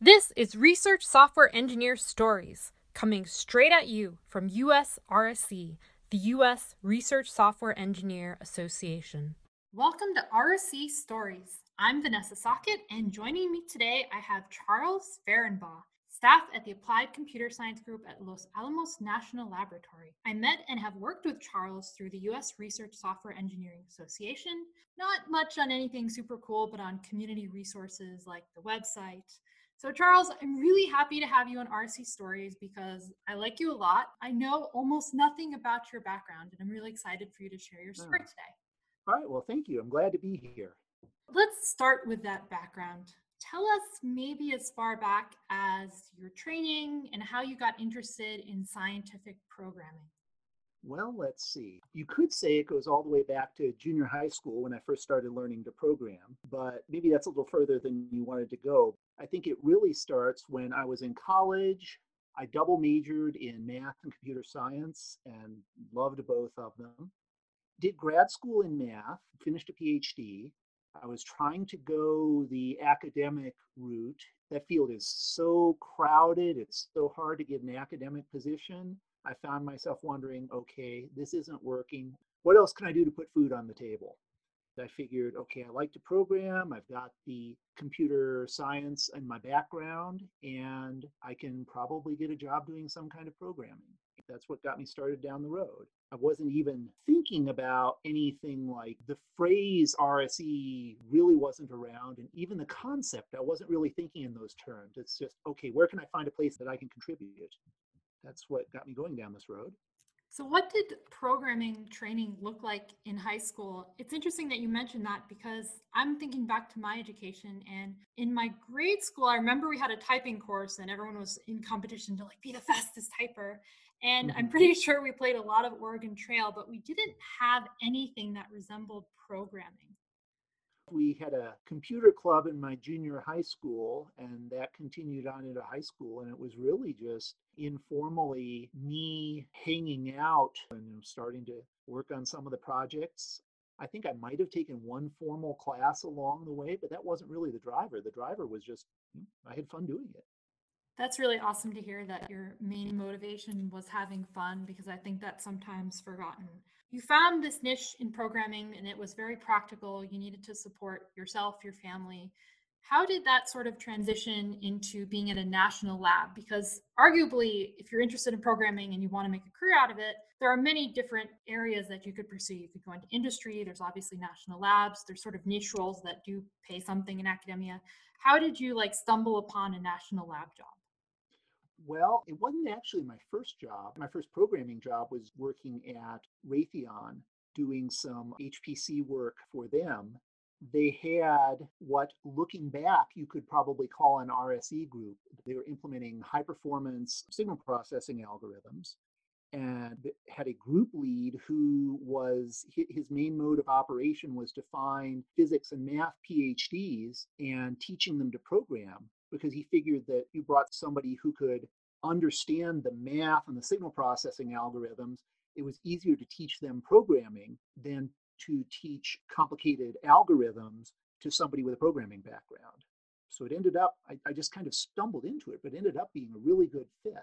This is Research Software Engineer Stories, coming straight at you from USRSE, the U.S. Research Software Engineer Association. Welcome to RSE Stories. I'm Vanessa Sochat, and joining me today, I have Charles Ferenbaugh, staff at the Applied Computer Science Group at Los Alamos National Laboratory. I met and have worked with Charles through the U.S. Research Software Engineering Association. Not much on anything super cool, but on community resources like the website. So, Charles, I'm really happy to have you on RSE Stories because I like you a lot. I know almost nothing about your background, and I'm really excited for you to share your story Oh. today. All right. Well, thank you. I'm glad to be here. Let's start with that background. Tell us maybe as far back as your training and how you got interested in scientific programming. Well, let's see. You could say it goes all the way back to junior high school when I first started learning to program, but maybe that's a little further than you wanted to go. I think it really starts when I was in college. I double majored in math and computer science and loved both of them. Did grad school in math, finished a PhD. I was trying to go the academic route. That field is so crowded, it's so hard to get an academic position. I found myself wondering, okay, this isn't working. What else can I do to put food on the table? I figured, okay, I like to program. I've got the computer science in my background, and I can probably get a job doing some kind of programming. That's what got me started down the road. I wasn't even thinking about anything like the phrase RSE really wasn't around, and even the concept, I wasn't really thinking in those terms. It's just, okay, where can I find a place that I can contribute? That's what got me going down this road. So, what did programming training look like in high school? It's interesting that you mentioned that because I'm thinking back to my education. And in my grade school, I remember we had a typing course and everyone was in competition to like be the fastest typer. And I'm Mhm. pretty sure we played a lot of Oregon Trail, but we didn't have anything that resembled programming. We had a computer club in my junior high school, and that continued on into high school. And it was really just informally me hanging out and starting to work on some of the projects. I think I might have taken one formal class along the way, but that wasn't really the driver. The driver was just, I had fun doing it. That's really awesome to hear that your main motivation was having fun because I think that's sometimes forgotten. You found this niche in programming and it was very practical. You needed to support yourself, your family. How did that sort of transition into being at a national lab? Because arguably, if you're interested in programming and you want to make a career out of it, there are many different areas that you could pursue. You could go into industry, there's obviously national labs, there's sort of niche roles that do pay something in academia. How did you like stumble upon a national lab job? Well, it wasn't actually my first job. My first programming job was working at Raytheon doing some HPC work for them. They had what, looking back, you could probably call an RSE group. They were implementing high performance signal processing algorithms and had a group lead who was his main mode of operation was to find physics and math PhDs and teaching them to program because he figured that you brought somebody who could understand the math and the signal processing algorithms, it was easier to teach them programming than to teach complicated algorithms to somebody with a programming background. So it ended up, I, I just kind of stumbled into it, but it ended up being a really good fit.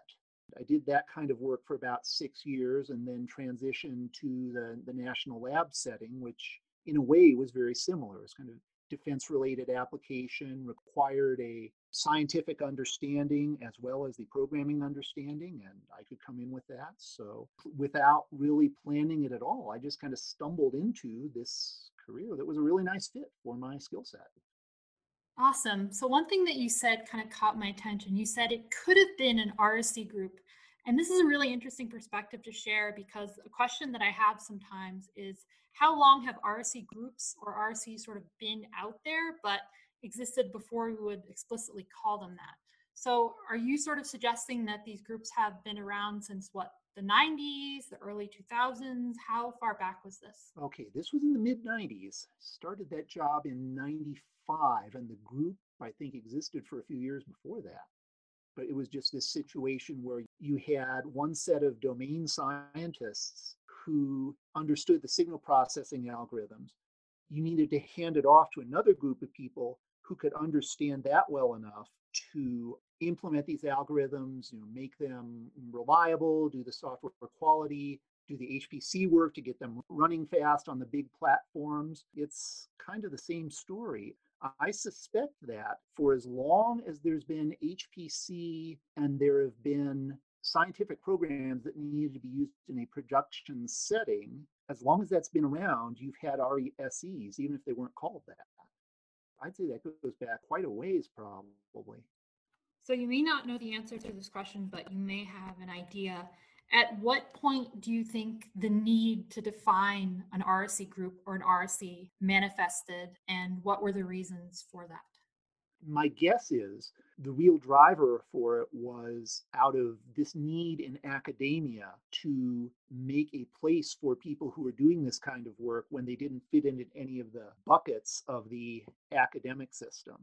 I did that kind of work for about six years and then transitioned to the, the national lab setting, which in a way was very similar. It's kind of defense related application, required a scientific understanding as well as the programming understanding, and I could come in with that. So, without really planning it at all, I just kind of stumbled into this career that was a really nice fit for my skill set. Awesome. So, one thing that you said kind of caught my attention. You said it could have been an RSE group. And this is a really interesting perspective to share because a question that I have sometimes is how long have RSE groups or RSE sort of been out there, but existed before we would explicitly call them that? So, are you sort of suggesting that these groups have been around since what, the 90s, the early 2000s? How far back was this? Okay, this was in the mid 90s. Started that job in 95, and the group, I think, existed for a few years before that. But it was just this situation where you had one set of domain scientists who understood the signal processing algorithms. You needed to hand it off to another group of people who could understand that well enough to implement these algorithms, you know, make them reliable, do the software quality, do the HPC work to get them running fast on the big platforms. It's kind of the same story. I suspect that for as long as there's been HPC and there have been scientific programs that needed to be used in a production setting, as long as that's been around, you've had RSEs, even if they weren't called that. I'd say that goes back quite a ways, probably. So you may not know the answer to this question, but you may have an idea. At what point do you think the need to define an RSE group or an RSE manifested, and what were the reasons for that? my guess is the real driver for it was out of this need in academia to make a place for people who are doing this kind of work when they didn't fit into any of the buckets of the academic system.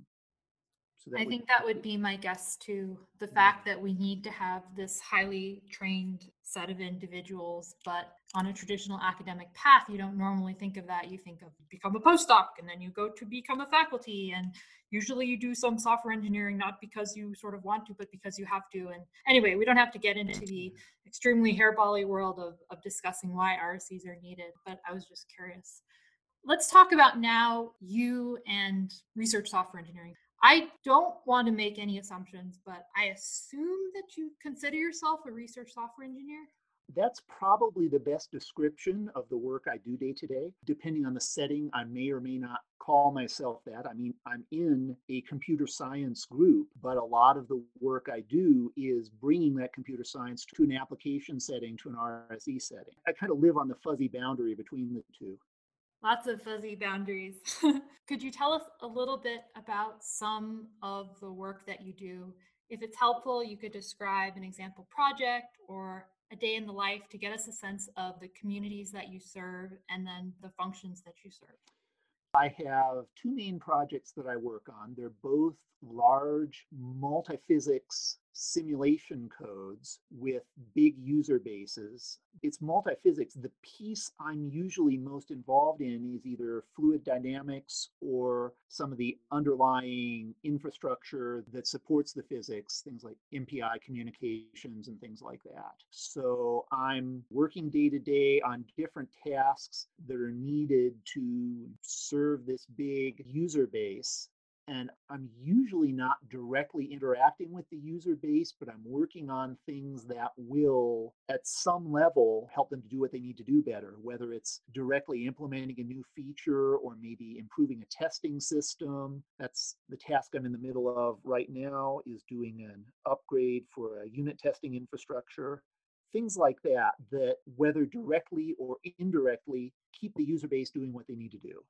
So I would, think that would be my guess too. The fact that we need to have this highly trained set of individuals, but on a traditional academic path, you don't normally think of that. You think of become a postdoc and then you go to become a faculty. And usually you do some software engineering, not because you sort of want to, but because you have to. And anyway, we don't have to get into the mm-hmm. extremely hairbally world of, of discussing why RSEs are needed, but I was just curious. Let's talk about now you and research software engineering. I don't want to make any assumptions, but I assume that you consider yourself a research software engineer. That's probably the best description of the work I do day to day. Depending on the setting, I may or may not call myself that. I mean, I'm in a computer science group, but a lot of the work I do is bringing that computer science to an application setting, to an RSE setting. I kind of live on the fuzzy boundary between the two. Lots of fuzzy boundaries. Could you tell us a little bit about some of the work that you do? If it's helpful, you could describe an example project or a day in the life to get us a sense of the communities that you serve and then the functions that you serve. I have two main projects that I work on. They're both large multi-physics simulation codes with big user bases. It's multi-physics. The piece I'm usually most involved in is either fluid dynamics or some of the underlying infrastructure that supports the physics, things like MPI communications and things like that. So I'm working day to day on different tasks that are needed to serve this big user base and I'm usually not directly interacting with the user base, but I'm working on things that will, at some level, help them to do what they need to do better, whether it's directly implementing a new feature or maybe improving a testing system. That's the task I'm in the middle of right now is doing an upgrade for a unit testing infrastructure things like that that whether directly or indirectly keep the user base doing what they need to do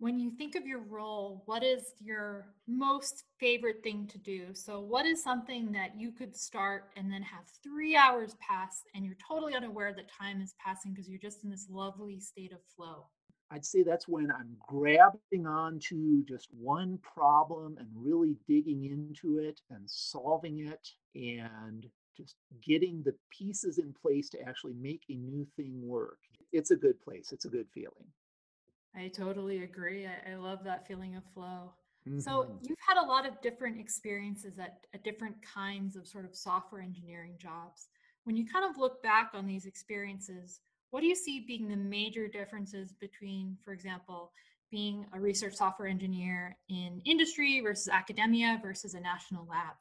when you think of your role, what is your most favorite thing to do? So, what is something that you could start and then have three hours pass and you're totally unaware that time is passing because you're just in this lovely state of flow? I'd say that's when I'm grabbing onto just one problem and really digging into it and solving it and just getting the pieces in place to actually make a new thing work. It's a good place, it's a good feeling. I totally agree. I, I love that feeling of flow. Mm-hmm. So you've had a lot of different experiences at, at different kinds of sort of software engineering jobs. When you kind of look back on these experiences, what do you see being the major differences between, for example, being a research software engineer in industry versus academia versus a national lab?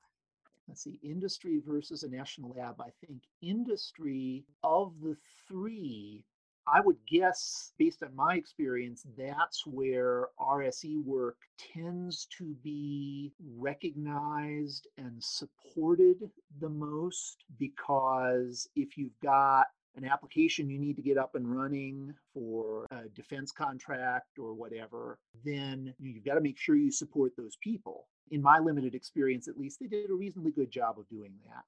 Let's see, industry versus a national lab. I think industry of the three I would guess, based on my experience, that's where RSE work tends to be recognized and supported the most because if you've got an application you need to get up and running for a defense contract or whatever, then you've got to make sure you support those people. In my limited experience, at least, they did a reasonably good job of doing that.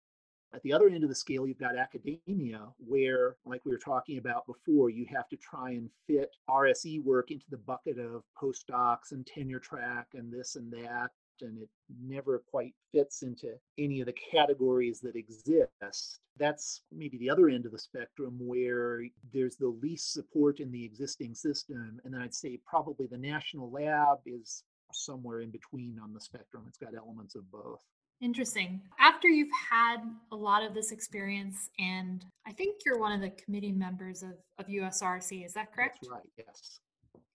At the other end of the scale, you've got academia, where, like we were talking about before, you have to try and fit RSE work into the bucket of postdocs and tenure track and this and that. And it never quite fits into any of the categories that exist. That's maybe the other end of the spectrum where there's the least support in the existing system. And then I'd say probably the national lab is somewhere in between on the spectrum. It's got elements of both. Interesting. After you've had a lot of this experience, and I think you're one of the committee members of, of USRSE, is that correct? That's right, yes.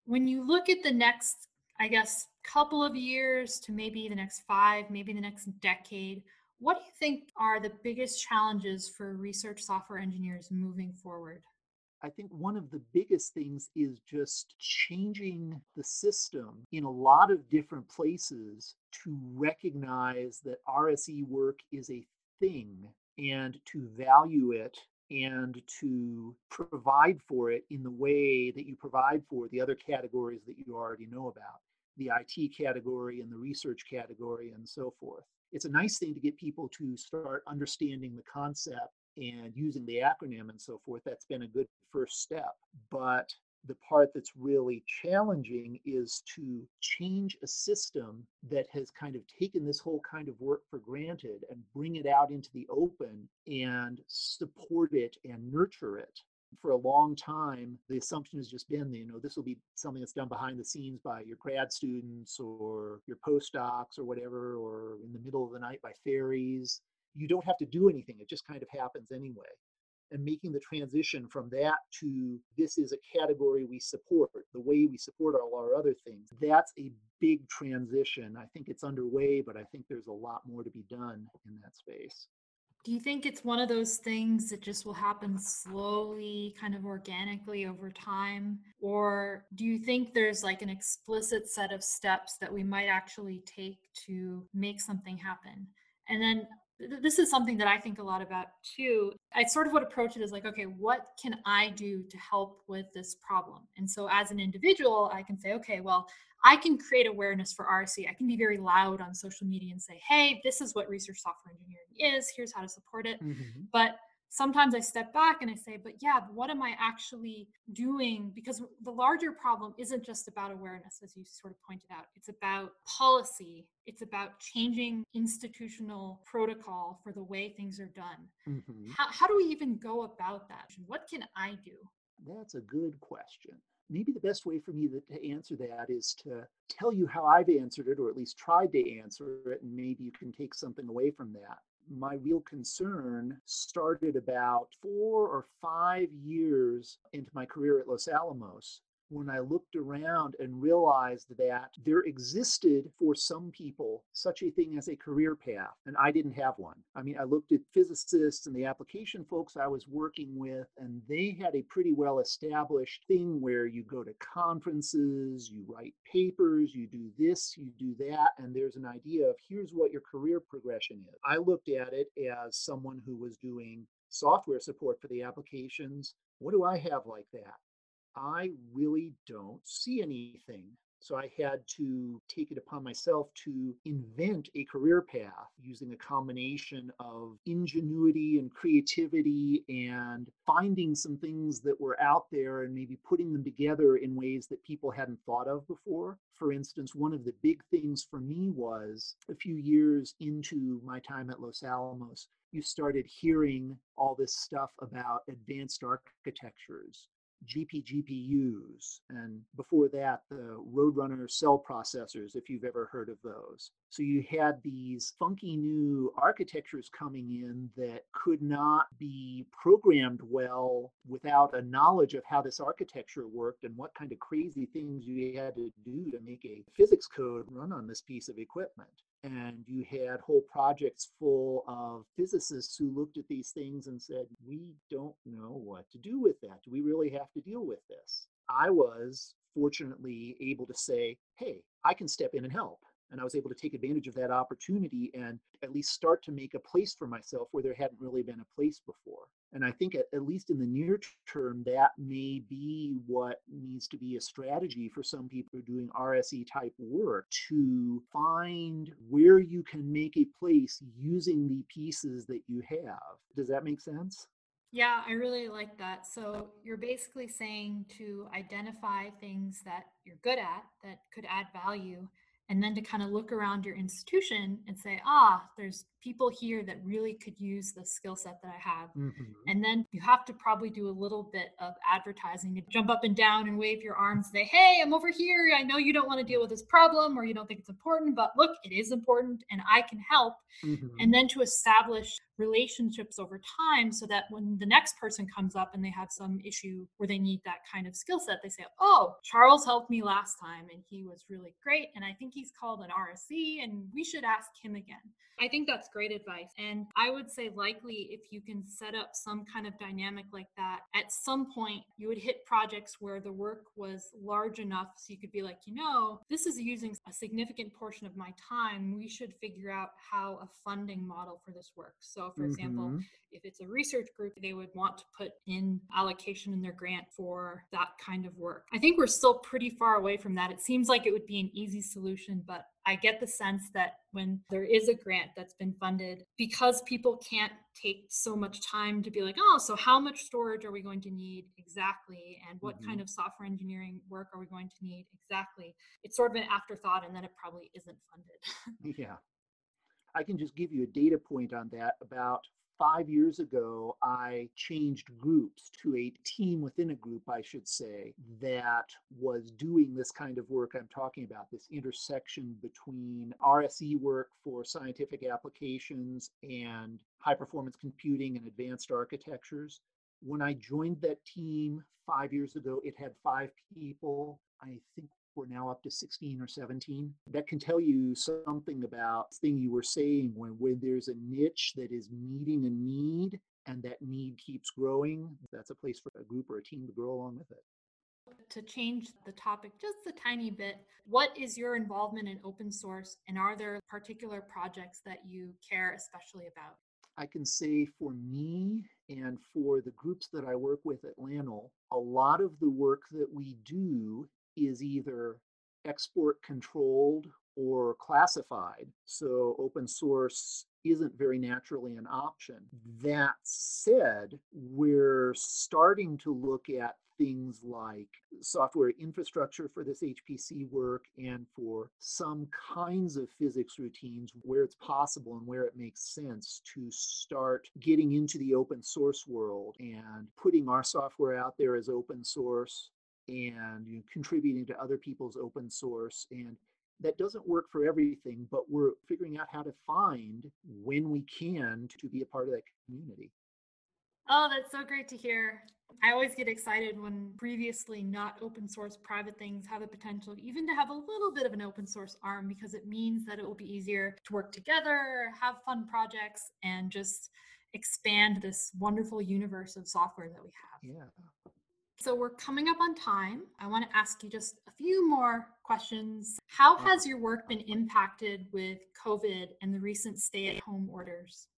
When you look at the next, I guess, couple of years to maybe the next five, maybe the next decade, what do you think are the biggest challenges for research software engineers moving forward? I think one of the biggest things is just changing the system in a lot of different places to recognize that RSE work is a thing and to value it and to provide for it in the way that you provide for the other categories that you already know about the IT category and the research category and so forth. It's a nice thing to get people to start understanding the concept and using the acronym and so forth, that's been a good first step. But the part that's really challenging is to change a system that has kind of taken this whole kind of work for granted and bring it out into the open and support it and nurture it. For a long time, the assumption has just been, you know, this will be something that's done behind the scenes by your grad students or your postdocs or whatever, or in the middle of the night by fairies you don't have to do anything. It just kind of happens anyway. And making the transition from that to this is a category we support, the way we support all our other things, that's a big transition. I think it's underway, but I think there's a lot more to be done in that space. Do you think it's one of those things that just will happen slowly, kind of organically over time? Or do you think there's like an explicit set of steps that we might actually take to make something happen? And then this is something that I think a lot about too. I sort of would approach it as like, okay, what can I do to help with this problem? And so as an individual, I can say, okay, well, I can create awareness for RSE. I can be very loud on social media and say, hey, this is what research software engineering is. Here's how to support it. Mm-hmm. But sometimes I step back and I say, but yeah, what am I actually doing? Because the larger problem isn't just about awareness, as you sort of pointed out. It's about policy, it's about changing institutional protocol for the way things are done. Mm-hmm. How, how do we even go about that? What can I do? That's a good question. Maybe the best way for me to, to answer that is to tell you how I've answered it, or at least tried to answer it, and maybe you can take something away from that my real concern started about four or five years into my career at Los Alamos when I looked around and realized that there existed for some people such a thing as a career path, and I didn't have one. I mean, I looked at physicists and the application folks I was working with, and they had a pretty well established thing where you go to conferences, you write papers, you do this, you do that, and there's an idea of here's what your career progression is. I looked at it as someone who was doing software support for the applications. What do I have like that? I really don't see anything. So I had to take it upon myself to invent a career path using a combination of ingenuity and creativity and finding some things that were out there and maybe putting them together in ways that people hadn't thought of before. For instance, one of the big things for me was a few years into my time at Los Alamos, you started hearing all this stuff about advanced architectures GPGPUs, and before that, the Roadrunner cell processors, if you've ever heard of those. So you had these funky new architectures coming in that could not be programmed well without a knowledge of how this architecture worked and what kind of crazy things you had to do to make a physics code run on this piece of equipment and you had whole projects full of physicists who looked at these things and said, We don't know what to do with that. Do we really have to deal with this? I was fortunately able to say, Hey, I can step in and help and I was able to take advantage of that opportunity and at least start to make a place for myself where there hadn't really been a place before. And I think at, at least in the near term, that may be what needs to be a strategy for some people doing RSE type work to find where you can make a place using the pieces that you have. Does that make sense? Yeah, I really like that. So you're basically saying to identify things that you're good at that could add value and then to kind of look around your institution and say, ah, there's people here that really could use the skill set that I have. Mm-hmm. And then you have to probably do a little bit of advertising to jump up and down and wave your arms, say, hey, I'm over here. I know you don't want to deal with this problem or you don't think it's important, but look, it is important and I can help. Mm-hmm. And then to establish relationships over time so that when the next person comes up and they have some issue where they need that kind of skill set, they say, oh, Charles helped me last time and he was really great. And I think he's called an RSE and we should ask him again. I think that's great advice. And I would say, likely, if you can set up some kind of dynamic like that, at some point you would hit projects where the work was large enough so you could be like, you know, this is using a significant portion of my time. We should figure out how a funding model for this works. So, for mm-hmm. example, if it's a research group, they would want to put in allocation in their grant for that kind of work. I think we're still pretty far away from that. It seems like it would be an easy solution, but I get the sense that when there is a grant that's been funded, because people can't take so much time to be like, oh, so how much storage are we going to need exactly? And what mm-hmm. kind of software engineering work are we going to need exactly? It's sort of an afterthought, and then it probably isn't funded. yeah. I can just give you a data point on that. About five years ago, I changed groups to a team within a group, I should say, that was doing this kind of work I'm talking about this intersection between RSE work for scientific applications and high performance computing and advanced architectures. When I joined that team five years ago, it had five people. I think we're now up to 16 or 17. That can tell you something about the thing you were saying when, when there's a niche that is meeting a need and that need keeps growing, that's a place for a group or a team to grow along with it. To change the topic just a tiny bit, what is your involvement in open source and are there particular projects that you care especially about? I can say for me and for the groups that I work with at LANL, a lot of the work that we do is either export controlled or classified. So open source isn't very naturally an option. That said, we're starting to look at things like software infrastructure for this HPC work and for some kinds of physics routines where it's possible and where it makes sense to start getting into the open source world and putting our software out there as open source and you know, contributing to other people's open source and that doesn't work for everything but we're figuring out how to find when we can to be a part of that community. Oh that's so great to hear. I always get excited when previously not open source private things have the potential even to have a little bit of an open source arm because it means that it will be easier to work together have fun projects and just expand this wonderful universe of software that we have. Yeah so we're coming up on time. I want to ask you just a few more questions. How has your work been impacted with COVID and the recent stay at home orders?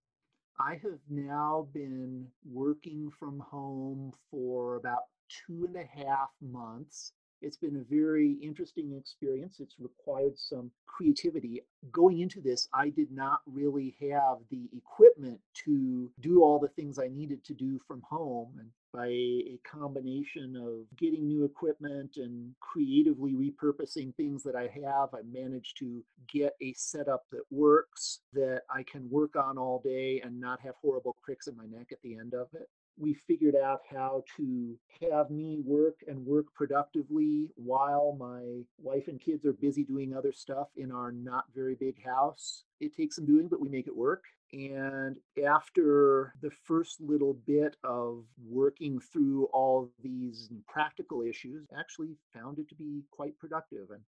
I have now been working from home for about two and a half months. It's been a very interesting experience. It's required some creativity. Going into this, I did not really have the equipment to do all the things I needed to do from home. And by a combination of getting new equipment and creatively repurposing things that I have, I managed to get a setup that works, that I can work on all day and not have horrible cricks in my neck at the end of it we figured out how to have me work and work productively while my wife and kids are busy doing other stuff in our not very big house. It takes some doing, but we make it work. And after the first little bit of working through all these practical issues, actually found it to be quite productive and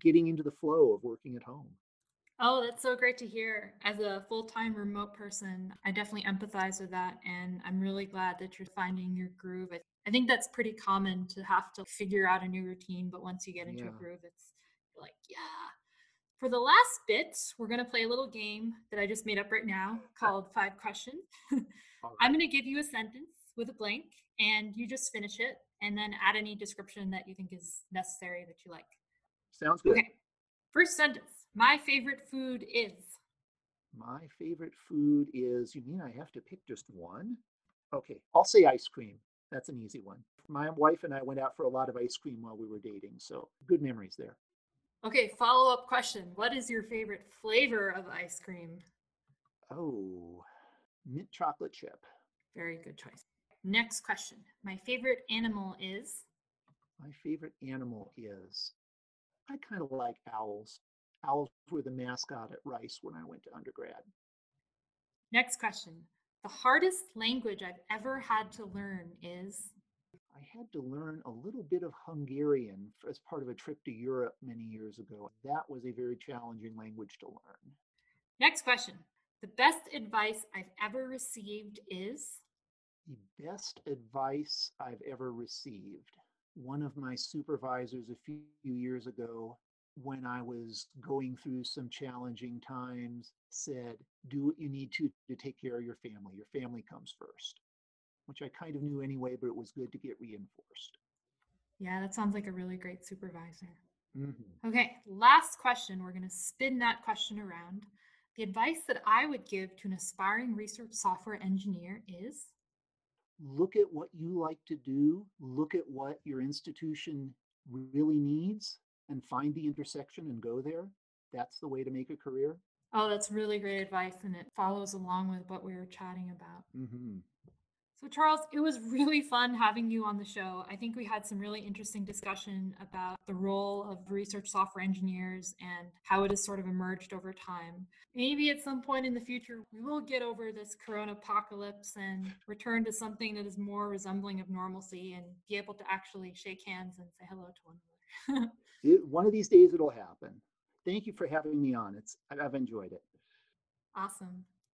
getting into the flow of working at home. Oh, that's so great to hear. As a full time remote person, I definitely empathize with that. And I'm really glad that you're finding your groove. I think that's pretty common to have to figure out a new routine. But once you get into yeah. a groove, it's like, yeah. For the last bit, we're going to play a little game that I just made up right now called Five Questions. I'm going to give you a sentence with a blank, and you just finish it and then add any description that you think is necessary that you like. Sounds good. Okay. First sentence my favorite food is. My favorite food is, you mean I have to pick just one? Okay, I'll say ice cream. That's an easy one. My wife and I went out for a lot of ice cream while we were dating, so good memories there. Okay, follow up question. What is your favorite flavor of ice cream? Oh, mint chocolate chip. Very good choice. Next question. My favorite animal is? My favorite animal is, I kind of like owls. Owls were the mascot at Rice when I went to undergrad. Next question. The hardest language I've ever had to learn is? I had to learn a little bit of Hungarian as part of a trip to Europe many years ago. That was a very challenging language to learn. Next question. The best advice I've ever received is? The best advice I've ever received. One of my supervisors a few years ago, when I was going through some challenging times, said, Do what you need to to take care of your family. Your family comes first, which I kind of knew anyway, but it was good to get reinforced. Yeah, that sounds like a really great supervisor. Mm-hmm. Okay, last question. We're going to spin that question around. The advice that I would give to an aspiring research software engineer is look at what you like to do, look at what your institution really needs, and find the intersection and go there. That's the way to make a career. Oh, that's really great advice, and it follows along with what we were chatting about. Mm-hmm. So, Charles, it was really fun having you on the show. I think we had some really interesting discussion about the role of research software engineers and how it has sort of emerged over time. Maybe at some point in the future, we will get over this corona apocalypse and return to something that is more resembling of normalcy and be able to actually shake hands and say hello to one another. one of these days it'll happen. Thank you for having me on. It's I've enjoyed it. Awesome.